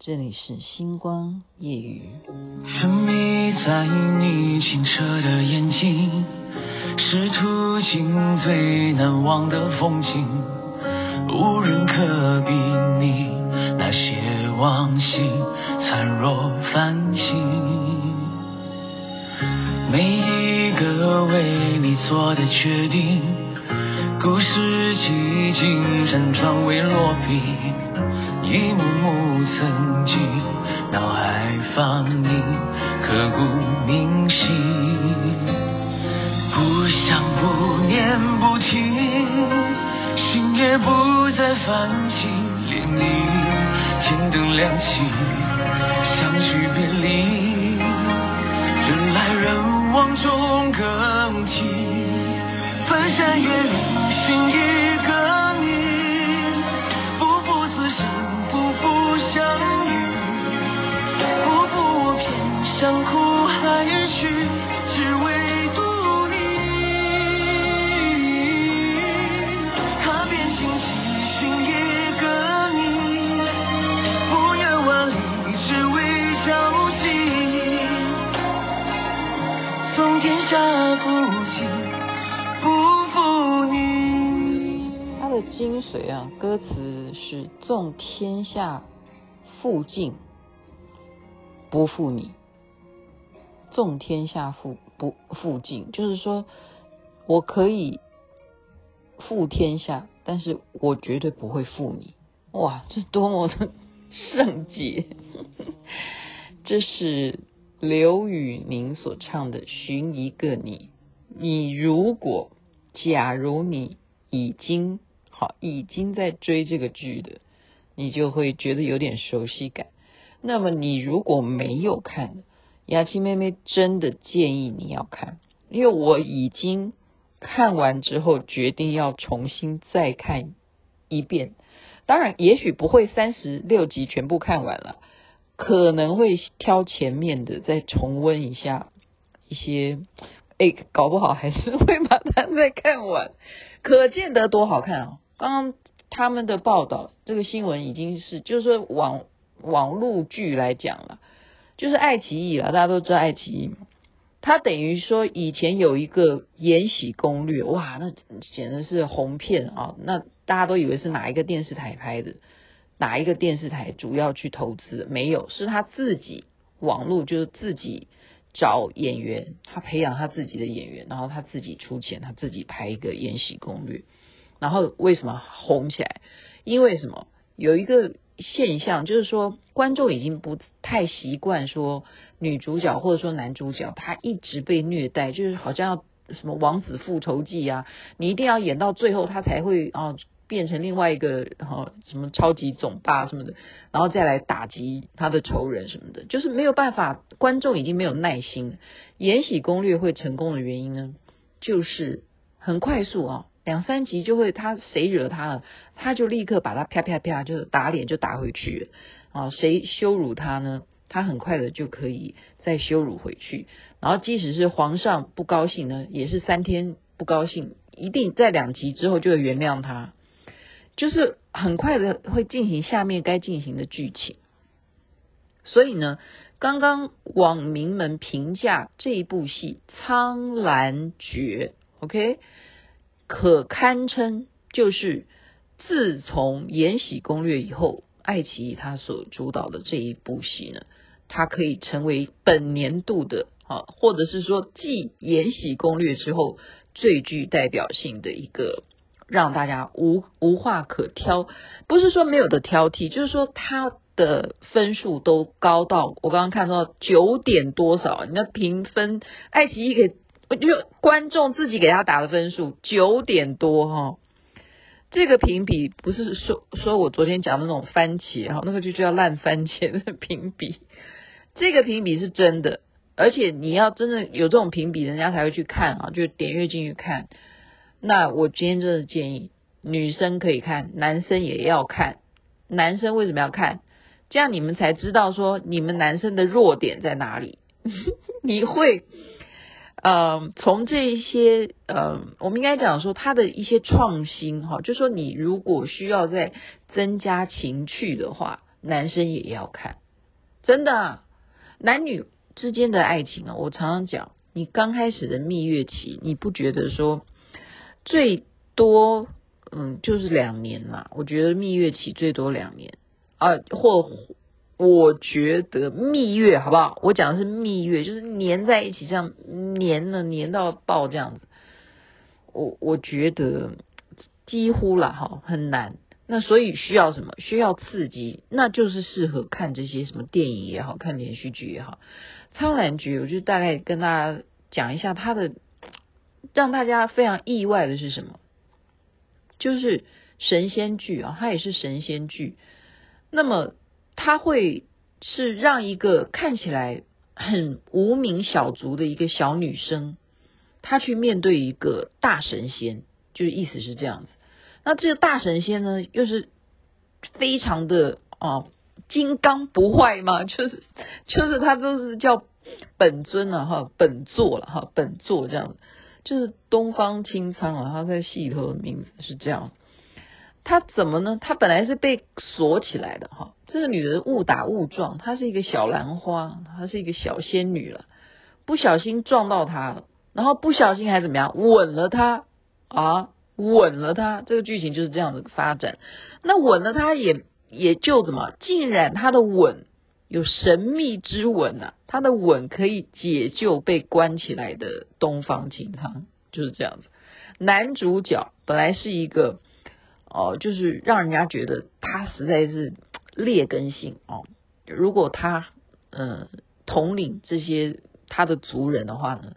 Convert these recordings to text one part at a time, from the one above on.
这里是星光夜语。沉迷在你清澈的眼睛，是途经最难忘的风景，无人可比拟那些往昔灿若繁星。每一个为你做的决定，故事几经辗转未落笔，一幕幕曾经脑海放映，刻骨铭心。不想不念不听，心也不再泛起涟漪，天灯亮起，相聚别离，人来人。往中更替，翻山越岭寻一个偏向苦海去，只为独你。踏遍荆棘寻一个你，不远万里只为交集。纵天下孤寂，不负你。它的精髓啊，歌词是“纵天下负尽，不负你”。纵天下负不负尽，就是说我可以负天下，但是我绝对不会负你。哇，这多么的圣洁！这是。刘宇宁所唱的《寻一个你》，你如果假如你已经好已经在追这个剧的，你就会觉得有点熟悉感。那么你如果没有看，雅琪妹妹真的建议你要看，因为我已经看完之后决定要重新再看一遍。当然，也许不会三十六集全部看完了。可能会挑前面的再重温一下一些，哎，搞不好还是会把它再看完，可见得多好看啊！刚刚他们的报道，这个新闻已经是，就是说网网络剧来讲了，就是爱奇艺了，大家都知道爱奇艺，它等于说以前有一个《延禧攻略》，哇，那简直是红片啊！那大家都以为是哪一个电视台拍的。哪一个电视台主要去投资？没有，是他自己网络，就是自己找演员，他培养他自己的演员，然后他自己出钱，他自己拍一个《延禧攻略》。然后为什么红起来？因为什么？有一个现象，就是说观众已经不太习惯说女主角或者说男主角他一直被虐待，就是好像要什么王子复仇记啊，你一定要演到最后他才会啊。变成另外一个哈什么超级总霸什么的，然后再来打击他的仇人什么的，就是没有办法，观众已经没有耐心。延禧攻略会成功的原因呢，就是很快速啊，两三集就会他谁惹他了，他就立刻把他啪啪啪就打脸就打回去啊，谁羞辱他呢，他很快的就可以再羞辱回去。然后即使是皇上不高兴呢，也是三天不高兴，一定在两集之后就会原谅他。就是很快的会进行下面该进行的剧情，所以呢，刚刚网民们评价这一部戏《苍兰诀》，OK，可堪称就是自从《延禧攻略》以后，爱奇艺它所主导的这一部戏呢，它可以成为本年度的啊，或者是说继《延禧攻略》之后最具代表性的一个。让大家无无话可挑，不是说没有的挑剔，就是说他的分数都高到我刚刚看到九点多少，你那评分，爱奇艺给就观众自己给他打的分数九点多哈，这个评比不是说说我昨天讲的那种番茄哈，那个就叫烂番茄的评比，这个评比是真的，而且你要真的有这种评比，人家才会去看啊，就点阅进去看。那我今天真的建议女生可以看，男生也要看。男生为什么要看？这样你们才知道说你们男生的弱点在哪里。你会，呃，从这一些，呃，我们应该讲说他的一些创新哈，就说你如果需要再增加情趣的话，男生也要看，真的，男女之间的爱情啊，我常常讲，你刚开始的蜜月期，你不觉得说最多嗯就是两年嘛？我觉得蜜月期最多两年啊，或我觉得蜜月好不好？我讲的是蜜月，就是黏在一起这样黏了黏到爆这样子。我我觉得几乎了哈，很难。那所以需要什么？需要刺激，那就是适合看这些什么电影也好，看连续剧也好。《苍兰诀》，我就大概跟大家讲一下它的，让大家非常意外的是什么？就是神仙剧啊，它也是神仙剧。那么他会是让一个看起来很无名小卒的一个小女生。她去面对一个大神仙，就是意思是这样子。那这个大神仙呢，又是非常的啊，金刚不坏嘛，就是就是他都是叫本尊啊，哈，本座了哈，本座这样，就是东方青苍啊，他在戏里头的名字是这样。他怎么呢？他本来是被锁起来的哈，这个女人误打误撞，她是一个小兰花，她是一个小仙女了，不小心撞到她了。然后不小心还怎么样，吻了他啊，吻了他，这个剧情就是这样子发展。那吻了他也也就怎么，竟然他的吻有神秘之吻啊，他的吻可以解救被关起来的东方青苍，就是这样子。男主角本来是一个哦，就是让人家觉得他实在是劣根性哦。如果他嗯、统领这些他的族人的话呢？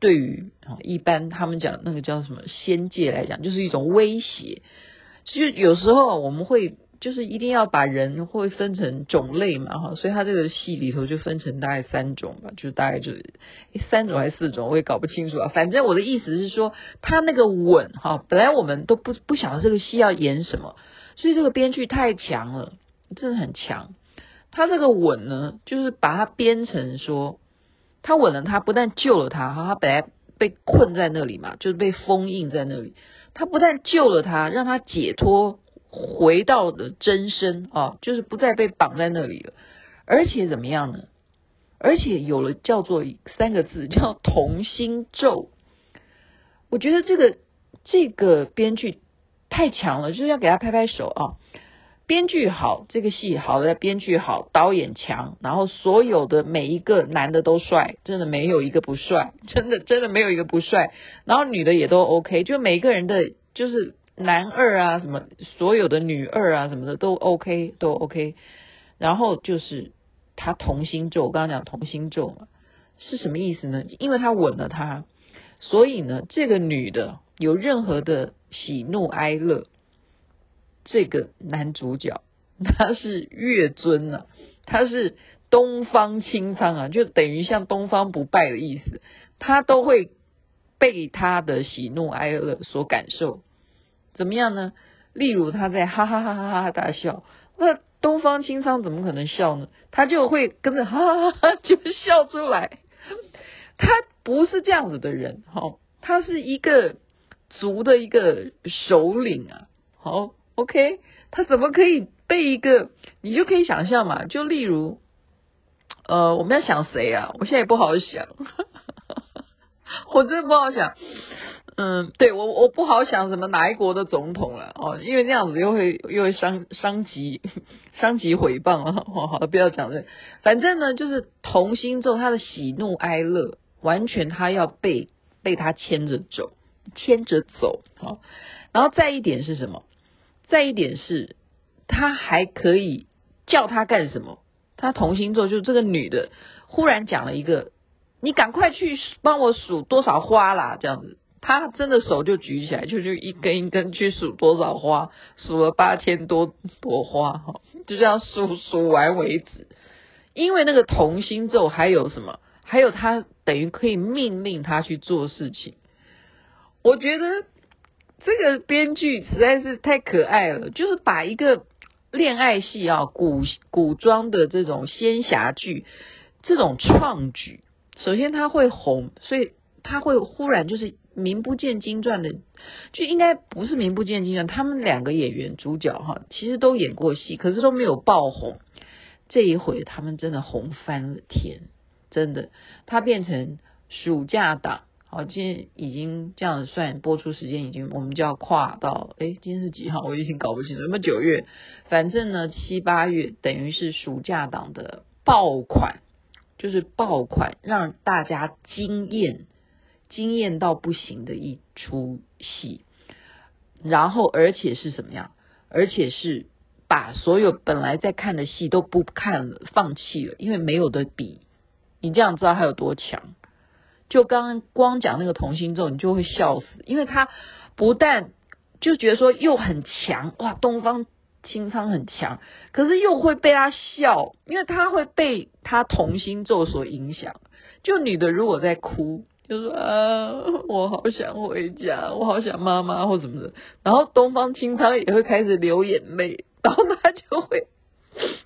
对于，一般他们讲那个叫什么仙界来讲，就是一种威胁。其实有时候我们会就是一定要把人会分成种类嘛，哈，所以他这个戏里头就分成大概三种吧，就大概就三种还是四种，我也搞不清楚啊。反正我的意思是说，他那个吻哈，本来我们都不不晓得这个戏要演什么，所以这个编剧太强了，真的很强。他这个吻呢，就是把它编成说。他吻了他，不但救了他，哈，他本来被困在那里嘛，就是被封印在那里。他不但救了他，让他解脱，回到了真身啊，就是不再被绑在那里了。而且怎么样呢？而且有了叫做三个字，叫同心咒。我觉得这个这个编剧太强了，就是要给他拍拍手啊。编剧好，这个戏好的编剧好，导演强，然后所有的每一个男的都帅，真的没有一个不帅，真的真的没有一个不帅，然后女的也都 OK，就每个人的就是男二啊什么，所有的女二啊什么的都 OK 都 OK，然后就是他同心咒，我刚刚讲同心咒嘛，是什么意思呢？因为他吻了他，所以呢，这个女的有任何的喜怒哀乐。这个男主角他是月尊啊，他是东方青苍啊，就等于像东方不败的意思，他都会被他的喜怒哀乐所感受。怎么样呢？例如他在哈哈哈哈哈哈大笑，那东方青苍怎么可能笑呢？他就会跟着哈哈哈哈 就笑出来。他不是这样子的人，哈，他是一个族的一个首领啊，好。OK，他怎么可以被一个？你就可以想象嘛，就例如，呃，我们要想谁啊？我现在也不好想，我真的不好想。嗯，对我我不好想什么哪一国的总统了哦，因为那样子又会又会伤伤及伤及诽谤啊。好好，不要讲这，反正呢，就是同心咒，他的喜怒哀乐完全他要被被他牵着走，牵着走。好，然后再一点是什么？再一点是，他还可以叫他干什么？他同心咒就是这个女的忽然讲了一个，你赶快去帮我数多少花啦，这样子，他真的手就举起来，就就一根一根去数多少花，数了八千多朵花，哈，就这样数数完为止。因为那个同心咒还有什么？还有他等于可以命令他去做事情。我觉得。这个编剧实在是太可爱了，就是把一个恋爱戏啊，古古装的这种仙侠剧，这种创举，首先他会红，所以他会忽然就是名不见经传的，就应该不是名不见经传，他们两个演员主角哈，其实都演过戏，可是都没有爆红，这一回他们真的红翻了天，真的，它变成暑假档。好，今天已经这样算播出时间已经，我们就要跨到，哎，今天是几号？我已经搞不清楚。什么九月？反正呢，七八月等于是暑假档的爆款，就是爆款，让大家惊艳、惊艳到不行的一出戏。然后，而且是什么样？而且是把所有本来在看的戏都不看了，放弃了，因为没有的比。你这样知道他有多强？就刚刚光讲那个同心咒，你就会笑死，因为他不但就觉得说又很强哇，东方青苍很强，可是又会被他笑，因为他会被他同心咒所影响。就女的如果在哭，就说啊，我好想回家，我好想妈妈或怎么的，然后东方青苍也会开始流眼泪，然后他就会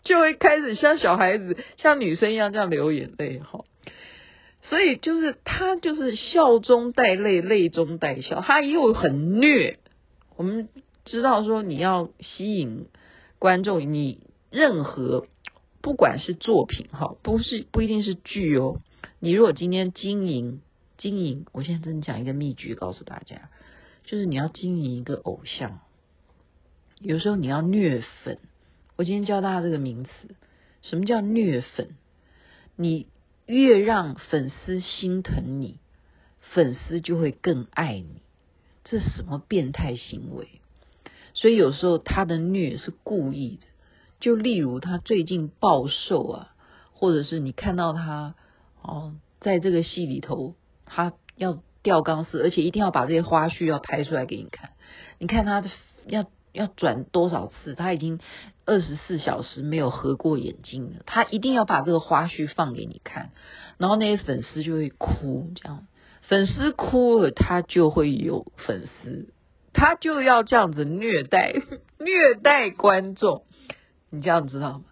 就会开始像小孩子，像女生一样这样流眼泪哈。所以就是他就是笑中带泪，泪中带笑，他又很虐。我们知道说你要吸引观众，你任何不管是作品哈，不是不一定是剧哦。你如果今天经营经营，我现在真的讲一个秘诀告诉大家，就是你要经营一个偶像，有时候你要虐粉。我今天教大家这个名词，什么叫虐粉？你。越让粉丝心疼你，粉丝就会更爱你。这是什么变态行为？所以有时候他的虐是故意的。就例如他最近暴瘦啊，或者是你看到他哦，在这个戏里头，他要吊钢丝，而且一定要把这些花絮要拍出来给你看。你看他的要。要转多少次？他已经二十四小时没有合过眼睛了。他一定要把这个花絮放给你看，然后那些粉丝就会哭。这样，粉丝哭了，他就会有粉丝，他就要这样子虐待 虐待观众。你这样知道吗？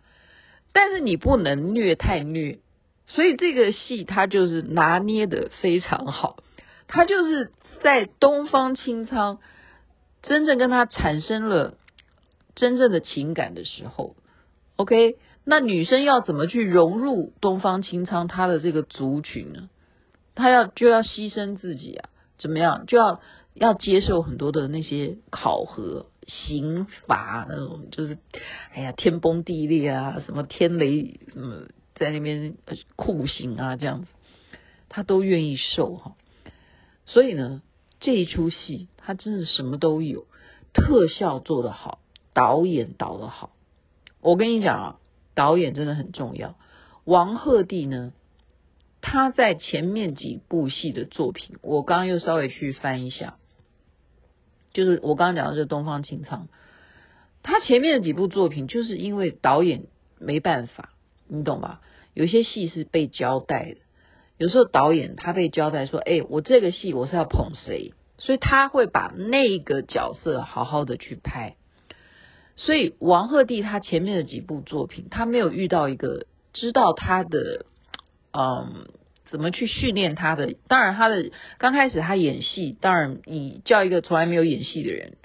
但是你不能虐太虐，所以这个戏他就是拿捏的非常好。他就是在东方青苍。真正跟他产生了真正的情感的时候，OK，那女生要怎么去融入东方青苍他的这个族群呢？她要就要牺牲自己啊，怎么样？就要要接受很多的那些考核、刑罚那种，就是哎呀天崩地裂啊，什么天雷什么在那边酷刑啊这样子，他都愿意受哈。所以呢。这一出戏，他真的什么都有，特效做得好，导演导得好。我跟你讲啊，导演真的很重要。王鹤棣呢，他在前面几部戏的作品，我刚刚又稍微去翻一下，就是我刚刚讲的这《东方青苍》，他前面的几部作品，就是因为导演没办法，你懂吧？有些戏是被交代的。有时候导演他被交代说：“哎，我这个戏我是要捧谁，所以他会把那个角色好好的去拍。所以王鹤棣他前面的几部作品，他没有遇到一个知道他的，嗯，怎么去训练他的。当然，他的刚开始他演戏，当然你叫一个从来没有演戏的人，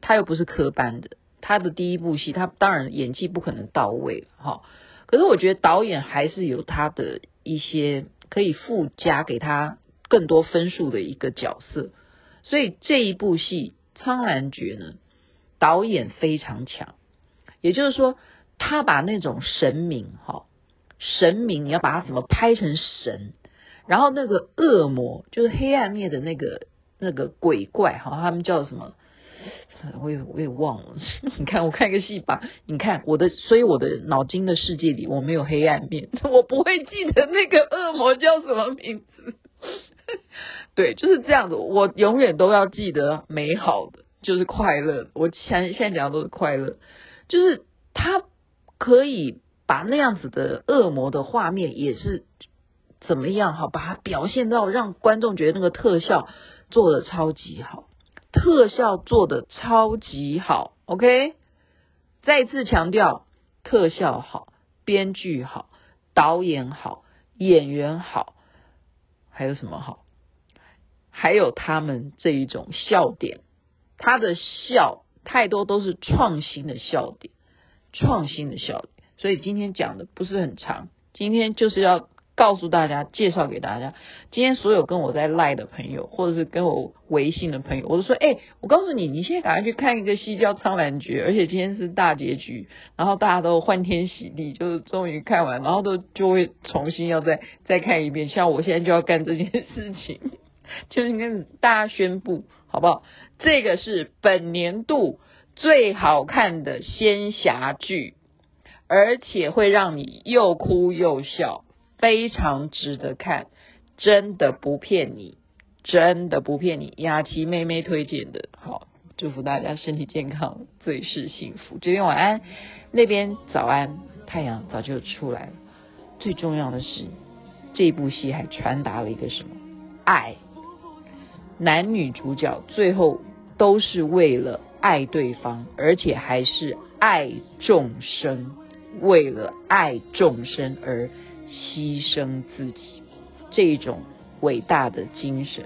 他又不是科班的，他的第一部戏，他当然演技不可能到位哈。可是我觉得导演还是有他的一些。”可以附加给他更多分数的一个角色，所以这一部戏《苍兰诀》呢，导演非常强，也就是说，他把那种神明哈，神明你要把它怎么拍成神，然后那个恶魔就是黑暗面的那个那个鬼怪哈，他们叫什么？我也我也忘了，你看我看一个戏吧，你看我的，所以我的脑筋的世界里我没有黑暗面，我不会记得那个恶魔叫什么名字。对，就是这样子，我永远都要记得美好的，就是快乐。我现现在讲的都是快乐，就是他可以把那样子的恶魔的画面也是怎么样哈，把它表现到让观众觉得那个特效做的超级好。特效做的超级好，OK，再次强调，特效好，编剧好，导演好，演员好，还有什么好？还有他们这一种笑点，他的笑太多都是创新的笑点，创新的笑点，所以今天讲的不是很长，今天就是要。告诉大家，介绍给大家。今天所有跟我在赖的朋友，或者是跟我微信的朋友，我都说：哎、我告诉你，你现在赶快去看一个戏叫《苍兰诀》，而且今天是大结局，然后大家都欢天喜地，就是终于看完，然后都就会重新要再再看一遍。像我现在就要干这件事情，就是跟大家宣布，好不好？这个是本年度最好看的仙侠剧，而且会让你又哭又笑。非常值得看，真的不骗你，真的不骗你。雅琪妹妹推荐的，好，祝福大家身体健康，最是幸福。这边晚安，那边早安，太阳早就出来了。最重要的是，这部戏还传达了一个什么？爱。男女主角最后都是为了爱对方，而且还是爱众生，为了爱众生而。牺牲自己，这种伟大的精神，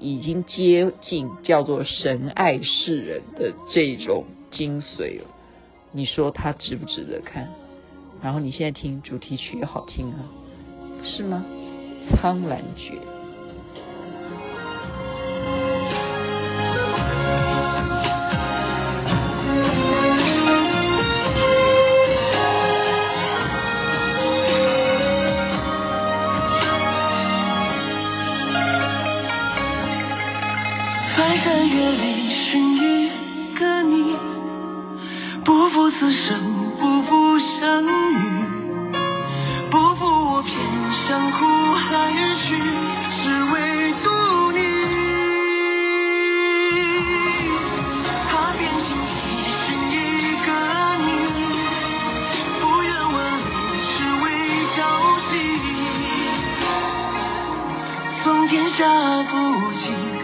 已经接近叫做神爱世人的这种精髓了。你说它值不值得看？然后你现在听主题曲也好听啊，是吗？苍兰诀。下不去。